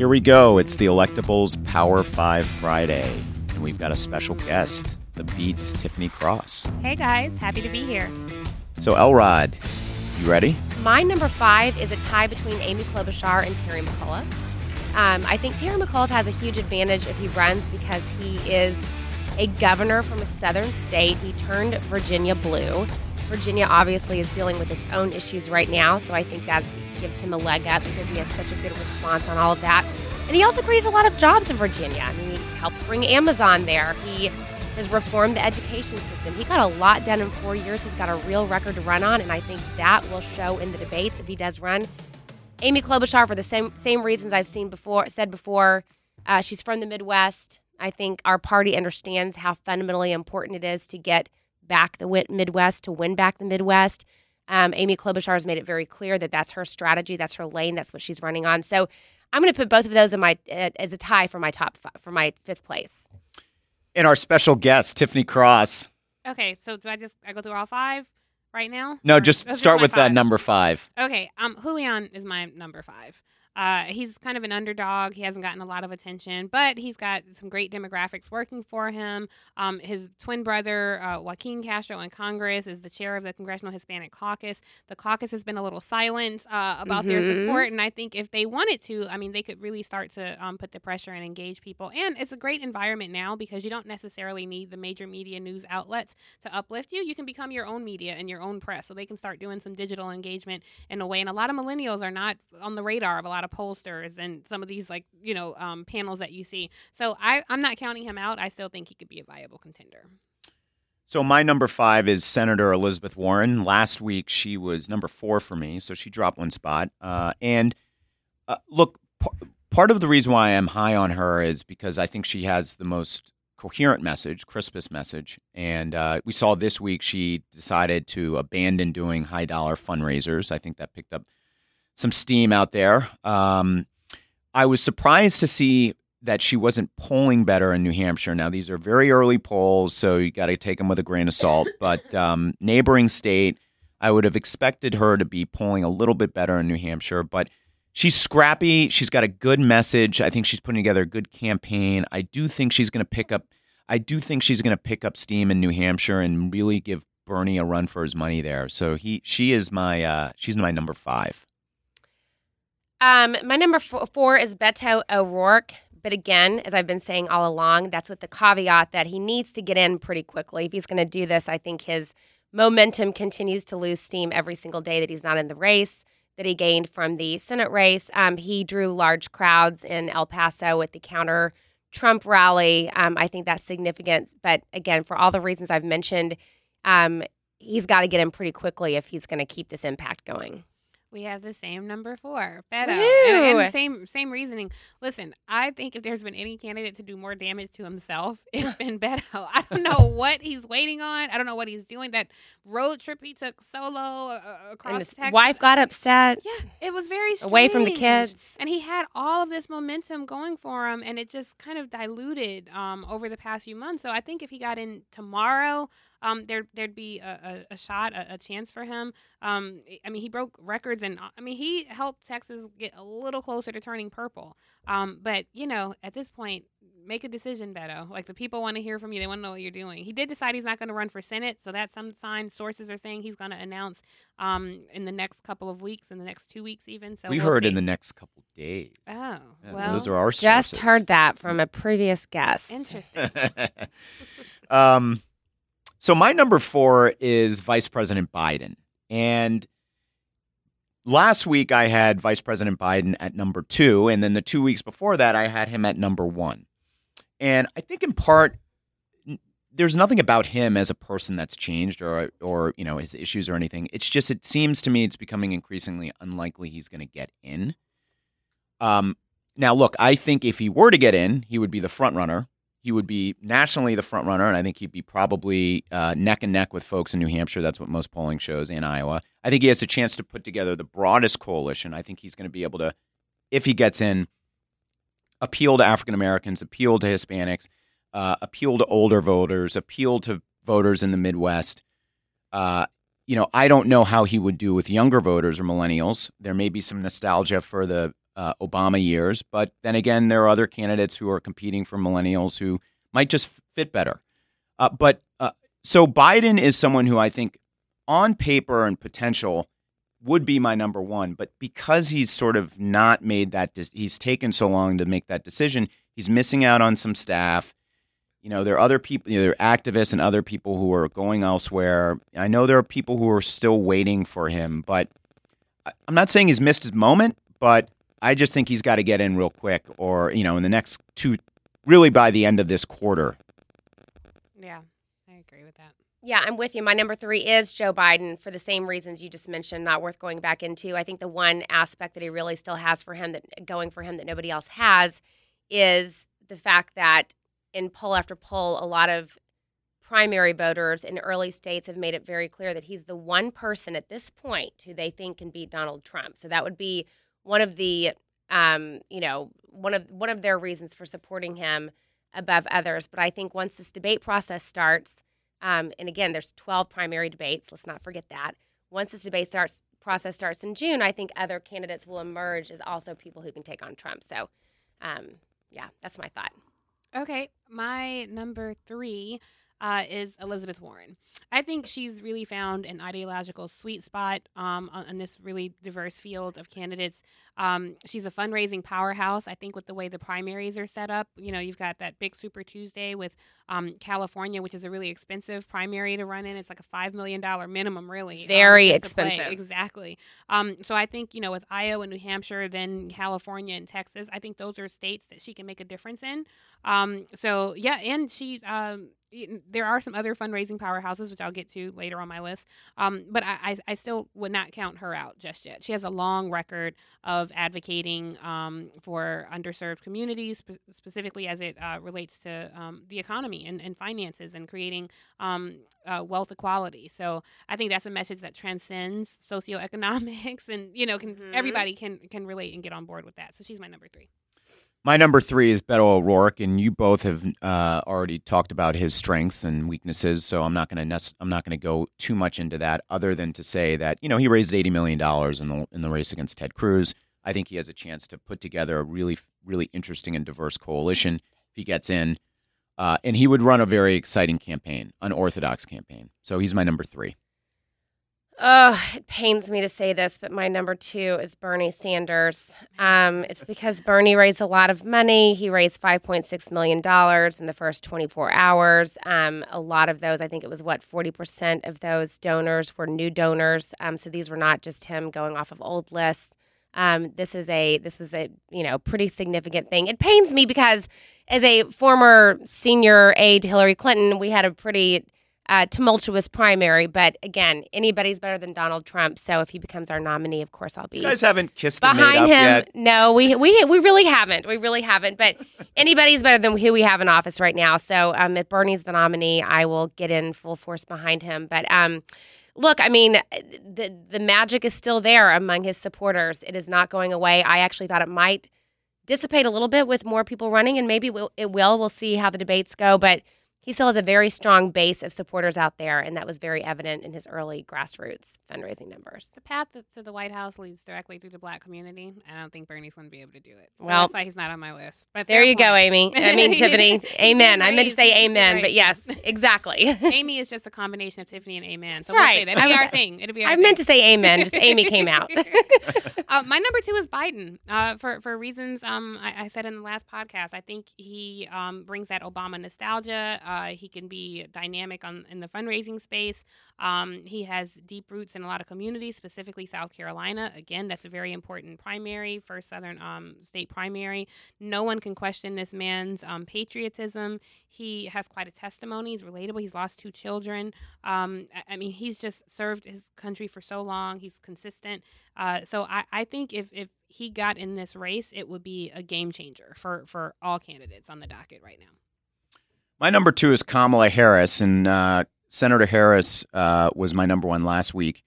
Here we go. It's the Electables Power 5 Friday. And we've got a special guest, the Beats Tiffany Cross. Hey guys, happy to be here. So, Elrod, you ready? My number five is a tie between Amy Klobuchar and Terry McAuliffe. Um, I think Terry McAuliffe has a huge advantage if he runs because he is a governor from a southern state. He turned Virginia blue. Virginia obviously is dealing with its own issues right now, so I think that gives him a leg up because he has such a good response on all of that. And he also created a lot of jobs in Virginia. I mean, he helped bring Amazon there. He has reformed the education system. He got a lot done in four years. He's got a real record to run on, and I think that will show in the debates if he does run. Amy Klobuchar, for the same same reasons I've seen before, said before, uh, she's from the Midwest. I think our party understands how fundamentally important it is to get back the Midwest, to win back the Midwest. Um, Amy Klobuchar has made it very clear that that's her strategy, that's her lane, that's what she's running on. So I'm going to put both of those in my uh, as a tie for my top five, for my fifth place. And our special guest, Tiffany Cross. Okay, so do I just I go through all five right now? No, or just start with that number five. Okay, um, Julian is my number five. Uh, he's kind of an underdog. He hasn't gotten a lot of attention, but he's got some great demographics working for him. Um, his twin brother, uh, Joaquin Castro, in Congress is the chair of the Congressional Hispanic Caucus. The caucus has been a little silent uh, about mm-hmm. their support, and I think if they wanted to, I mean, they could really start to um, put the pressure and engage people. And it's a great environment now because you don't necessarily need the major media news outlets to uplift you. You can become your own media and your own press, so they can start doing some digital engagement in a way. And a lot of millennials are not on the radar of a lot lot of pollsters and some of these like you know um, panels that you see. So I I'm not counting him out. I still think he could be a viable contender. So my number five is Senator Elizabeth Warren. Last week she was number four for me, so she dropped one spot. Uh, and uh, look, p- part of the reason why I'm high on her is because I think she has the most coherent message, crispest message. And uh, we saw this week she decided to abandon doing high dollar fundraisers. I think that picked up some steam out there. Um, I was surprised to see that she wasn't polling better in New Hampshire. Now, these are very early polls, so you got to take them with a grain of salt. But um, neighboring state, I would have expected her to be polling a little bit better in New Hampshire. But she's scrappy. She's got a good message. I think she's putting together a good campaign. I do think she's going to pick up. I do think she's going to pick up steam in New Hampshire and really give Bernie a run for his money there. So he, she is my, uh, she's my number five. Um, my number four is Beto O'Rourke. But again, as I've been saying all along, that's with the caveat that he needs to get in pretty quickly. If he's going to do this, I think his momentum continues to lose steam every single day that he's not in the race that he gained from the Senate race. Um, he drew large crowds in El Paso with the counter Trump rally. Um, I think that's significant. But again, for all the reasons I've mentioned, um, he's got to get in pretty quickly if he's going to keep this impact going. We have the same number four, Beto, and, and, same same reasoning. Listen, I think if there's been any candidate to do more damage to himself, it's been Beto. I don't know what he's waiting on. I don't know what he's doing. That road trip he took solo uh, uh across and his Texas. wife got upset. Yeah, it was very strange. away from the kids, and he had all of this momentum going for him, and it just kind of diluted um, over the past few months. So I think if he got in tomorrow um, there there'd be a, a, a shot, a, a, chance for him. Um, I mean, he broke records, and uh, I mean, he helped Texas get a little closer to turning purple. Um, but you know, at this point, make a decision, Beto. Like the people want to hear from you; they want to know what you're doing. He did decide he's not going to run for Senate, so that's some sign. Sources are saying he's going to announce um, in the next couple of weeks, in the next two weeks, even. So we we'll heard see. in the next couple days. Oh, yeah, well, those are our sources. Just heard that from a previous guest. Interesting. um. So my number four is Vice President Biden. And last week I had Vice President Biden at number two. And then the two weeks before that, I had him at number one. And I think in part, there's nothing about him as a person that's changed or or you know his issues or anything. It's just it seems to me it's becoming increasingly unlikely he's going to get in. Um, now look, I think if he were to get in, he would be the front runner he would be nationally the front runner, and I think he'd be probably uh, neck and neck with folks in New Hampshire. That's what most polling shows in Iowa. I think he has a chance to put together the broadest coalition. I think he's going to be able to, if he gets in, appeal to African Americans, appeal to Hispanics, uh, appeal to older voters, appeal to voters in the Midwest. Uh, you know, I don't know how he would do with younger voters or millennials. There may be some nostalgia for the uh, Obama years. But then again, there are other candidates who are competing for millennials who might just fit better. Uh, but uh, so Biden is someone who I think, on paper and potential, would be my number one. But because he's sort of not made that, he's taken so long to make that decision. He's missing out on some staff. You know, there are other people, you know, there are activists and other people who are going elsewhere. I know there are people who are still waiting for him, but I'm not saying he's missed his moment, but I just think he's got to get in real quick or, you know, in the next two, really by the end of this quarter. Yeah, I agree with that. Yeah, I'm with you. My number three is Joe Biden for the same reasons you just mentioned, not worth going back into. I think the one aspect that he really still has for him that going for him that nobody else has is the fact that in poll after poll, a lot of primary voters in early states have made it very clear that he's the one person at this point who they think can beat Donald Trump. So that would be one of the, um, you know, one of one of their reasons for supporting him above others. But I think once this debate process starts, um, and again, there's 12 primary debates. Let's not forget that. Once this debate starts, process starts in June, I think other candidates will emerge as also people who can take on Trump. So, um, yeah, that's my thought. Okay, my number three uh, is Elizabeth Warren. I think she's really found an ideological sweet spot um, on, on, this really diverse field of candidates. Um, she's a fundraising powerhouse. I think with the way the primaries are set up, you know, you've got that big Super Tuesday with um, California, which is a really expensive primary to run in. It's like a five million dollar minimum, really. Um, Very expensive. Exactly. Um, so I think you know with Iowa, and New Hampshire, then California and Texas, I think those are states that she can make a difference in. Um, so yeah, and she there are some other fundraising powerhouses, which I'll get to later on my list. Um, but I, I, still would not count her out just yet. She has a long record of advocating um, for underserved communities, spe- specifically as it uh, relates to um, the economy and, and, finances and creating um, uh, wealth equality. So I think that's a message that transcends socioeconomics, and you know, can mm-hmm. everybody can can relate and get on board with that. So she's my number three. My number three is Beto O'Rourke, and you both have uh, already talked about his strengths and weaknesses. So I'm not going to nec- I'm not going to go too much into that, other than to say that you know he raised eighty million dollars in the in the race against Ted Cruz. I think he has a chance to put together a really really interesting and diverse coalition if he gets in, uh, and he would run a very exciting campaign, an unorthodox campaign. So he's my number three. Oh, it pains me to say this, but my number two is Bernie Sanders. Um, it's because Bernie raised a lot of money. He raised $5.6 million in the first 24 hours. Um, a lot of those, I think it was what, 40% of those donors were new donors. Um, so these were not just him going off of old lists. Um, this is a this was a you know pretty significant thing. It pains me because as a former senior aide to Hillary Clinton, we had a pretty uh, tumultuous primary. But again, anybody's better than Donald Trump. So if he becomes our nominee, of course I'll be. You guys haven't kissed behind him. Yet. No, we we we really haven't. We really haven't. But anybody's better than who we have in office right now. So um, if Bernie's the nominee, I will get in full force behind him. But um, look, I mean, the the magic is still there among his supporters. It is not going away. I actually thought it might dissipate a little bit with more people running, and maybe it will. We'll see how the debates go, but he still has a very strong base of supporters out there, and that was very evident in his early grassroots fundraising numbers. The path to the White House leads directly through the black community. I don't think Bernie's going to be able to do it. So well, that's why he's not on my list. But there you point. go, Amy. I mean, Tiffany. amen. I meant to say amen, but yes, exactly. Amy is just a combination of Tiffany and amen. So right. we'll say that. It'll be our thing. It'll be our I thing. meant to say amen. Just Amy came out. uh, my number two is Biden. Uh, for for reasons um, I, I, said in the last podcast, I think he um, brings that Obama nostalgia. Uh, he can be dynamic on in the fundraising space. Um, he has deep roots in a lot of communities, specifically South Carolina. Again, that's a very important primary, first Southern um, state primary. No one can question this man's um, patriotism. He has quite a testimony. He's relatable. He's lost two children. Um, I, I, mean, he's just served his country for so long. He's consistent. Uh, so I, I think if, if he got in this race, it would be a game changer for, for all candidates on the docket right now. My number two is Kamala Harris, and uh, Senator Harris uh, was my number one last week,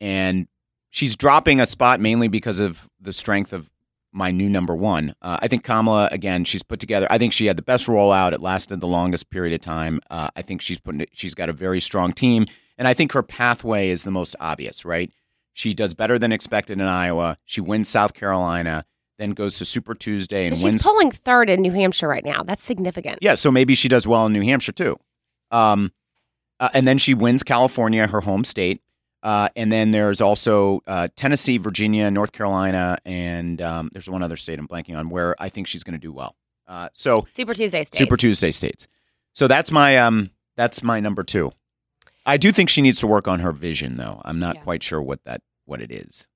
and she's dropping a spot mainly because of the strength of my new number one. Uh, I think Kamala, again, she's put together. I think she had the best rollout. It lasted the longest period of time. Uh, I think she's putting. She's got a very strong team, and I think her pathway is the most obvious. Right? She does better than expected in Iowa. She wins South Carolina. Then goes to Super Tuesday and But wins. she's polling third in New Hampshire right now. That's significant. yeah, so maybe she does well in New Hampshire too. Um, uh, and then she wins California, her home state. Uh, and then there's also uh, Tennessee, Virginia, North Carolina, and um, there's one other state I'm blanking on where I think she's going to do well. Uh, so Super Tuesday state. Super Tuesday states. So that's my um that's my number two. I do think she needs to work on her vision though. I'm not Yeah. quite sure what that what it is.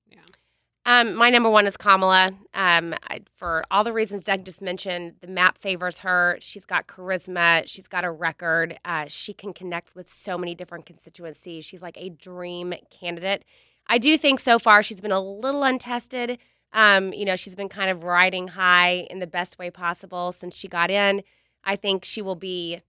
Um, my number one is Kamala. Um, I, for all the reasons Doug just mentioned, the map favors her. She's got charisma. She's got a record. Uh, she can connect with so many different constituencies. She's like a dream candidate. I do think so far she's been a little untested. Um, you know, she's been kind of riding high in the best way possible since she got in. I think she will be,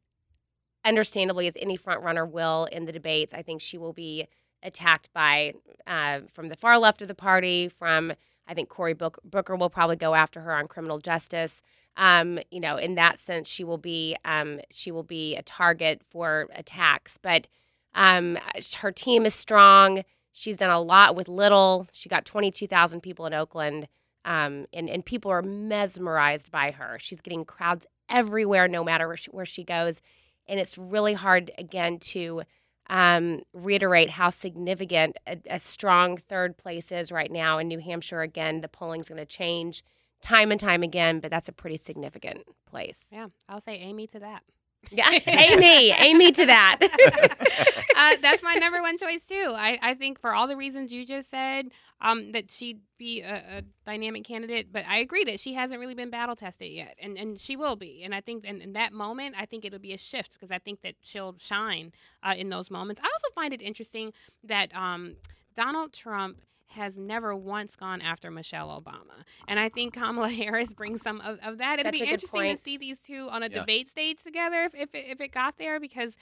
understandably, as any front runner will in the debates. I think she will be attacked by uh, from the far left of the party. From I think Cory Book- Booker will probably go after her on criminal justice. Um, you know, in that sense, she will be um, she will be a target for attacks. But um, her team is strong. She's done a lot with little. She got twenty two thousand people in Oakland, um, and and people are mesmerized by her. She's getting crowds everywhere, no matter where she, where she goes, and it's really hard again to um, reiterate how significant a, a strong third place is right now in New Hampshire. Again, the polling's going to change time and time again, but that's a pretty significant place. Yeah, I'll say Amy to that. Yeah, Amy, Amy to that. uh, that's my number one choice too. I, I think for all the reasons you just said, um, that she'd be a, a dynamic candidate. But I agree that she hasn't really been battle tested yet, and and she will be. And I think in, in that moment, I think it'll be a shift because I think that she'll shine uh, in those moments. I also find it interesting that um, Donald Trump has never once gone after Michelle Obama. And I think Kamala Harris brings some of, of that. It'd be interesting point. to see these two on a Yeah. debate stage together if, if, it, if it got there because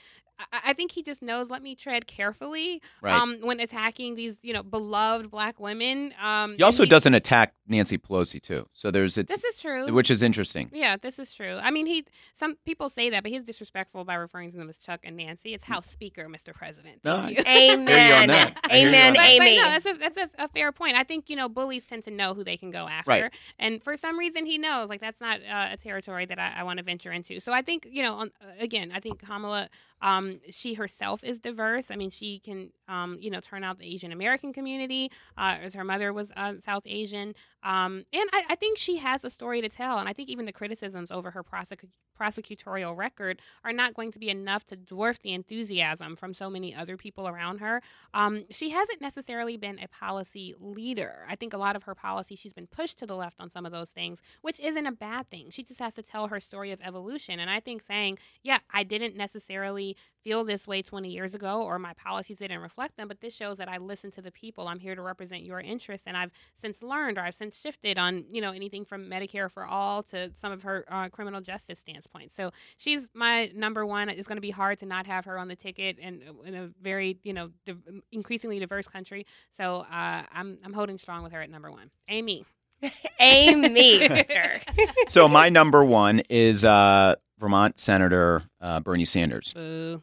I, I think he just knows let me tread carefully Right. um, when attacking these, you know, beloved black women. Um, he also and doesn't attack Nancy Pelosi too. So there's it's This is true. which is interesting. Yeah, this is true. I mean, he. Some people say that, but he's disrespectful by referring to them as Chuck and Nancy. It's House Speaker, Mr. President. No, Thank you. Amen. that. You Amen, But, that. but no, that's a that's a, a fair point. I think you know bullies tend to know who they can go after, Right. and for some reason he knows like that's not uh, a territory that I, I want to venture into. So I think you know, on, uh, again, I think Kamala, um, she herself is diverse. I mean, she can um, you know turn out the Asian American community, uh, as her mother was uh, South Asian, um, and I, I think she has a story to tell. And I think even the criticisms over her prosecu- prosecutorial record are not going to be enough to dwarf the enthusiasm from so many other people around her. Um, she hasn't necessarily been a policy leader. I think a lot of her policy, she's been pushed to the left on some of those things, which isn't a bad thing. She just has to tell her story of evolution. And I think saying, yeah, I didn't necessarily feel this way 20 years ago or my policies didn't reflect them, but this shows that I listen to the people. I'm here to represent your interests. And I've since learned or I've since shifted on, you know, anything from Medicare for all to some of her uh, criminal justice stance points. So she's my number one. It's going to be hard to not have her on the ticket and in a very, you know, div- increasingly diverse country. So uh, I'm, I'm holding strong with her at number one. Amy. Amy, sister. So my number one is uh, Vermont Senator uh, Bernie Sanders. Boo.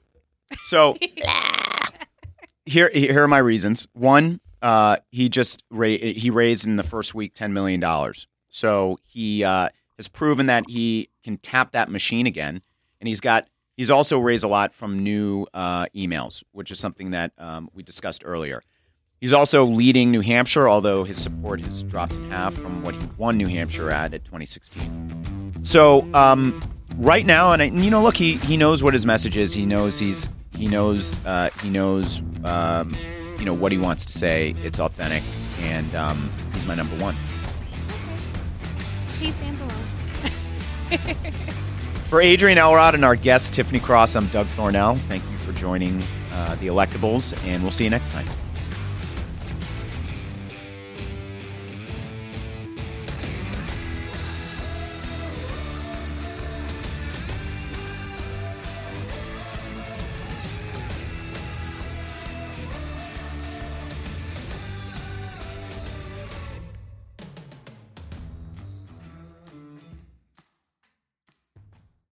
So here here are my reasons. One, uh, he just ra- he raised in the first week ten million dollars. So he uh, has proven that he can tap that machine again, and he's got he's also raised a lot from new uh, emails, which is something that um, we discussed earlier. He's also leading New Hampshire, although his support has dropped in half from what he won New Hampshire at at 2016. So um, right now, and I, you know, look, he he knows what his message is. He knows he's he knows uh, he knows um, you know what he wants to say. It's authentic, and um, he's my number one. She stands alone. For Adrienne Elrod and our guest Tiffany Cross, I'm Doug Thornell. Thank you for joining uh, the Electables, and we'll see you next time.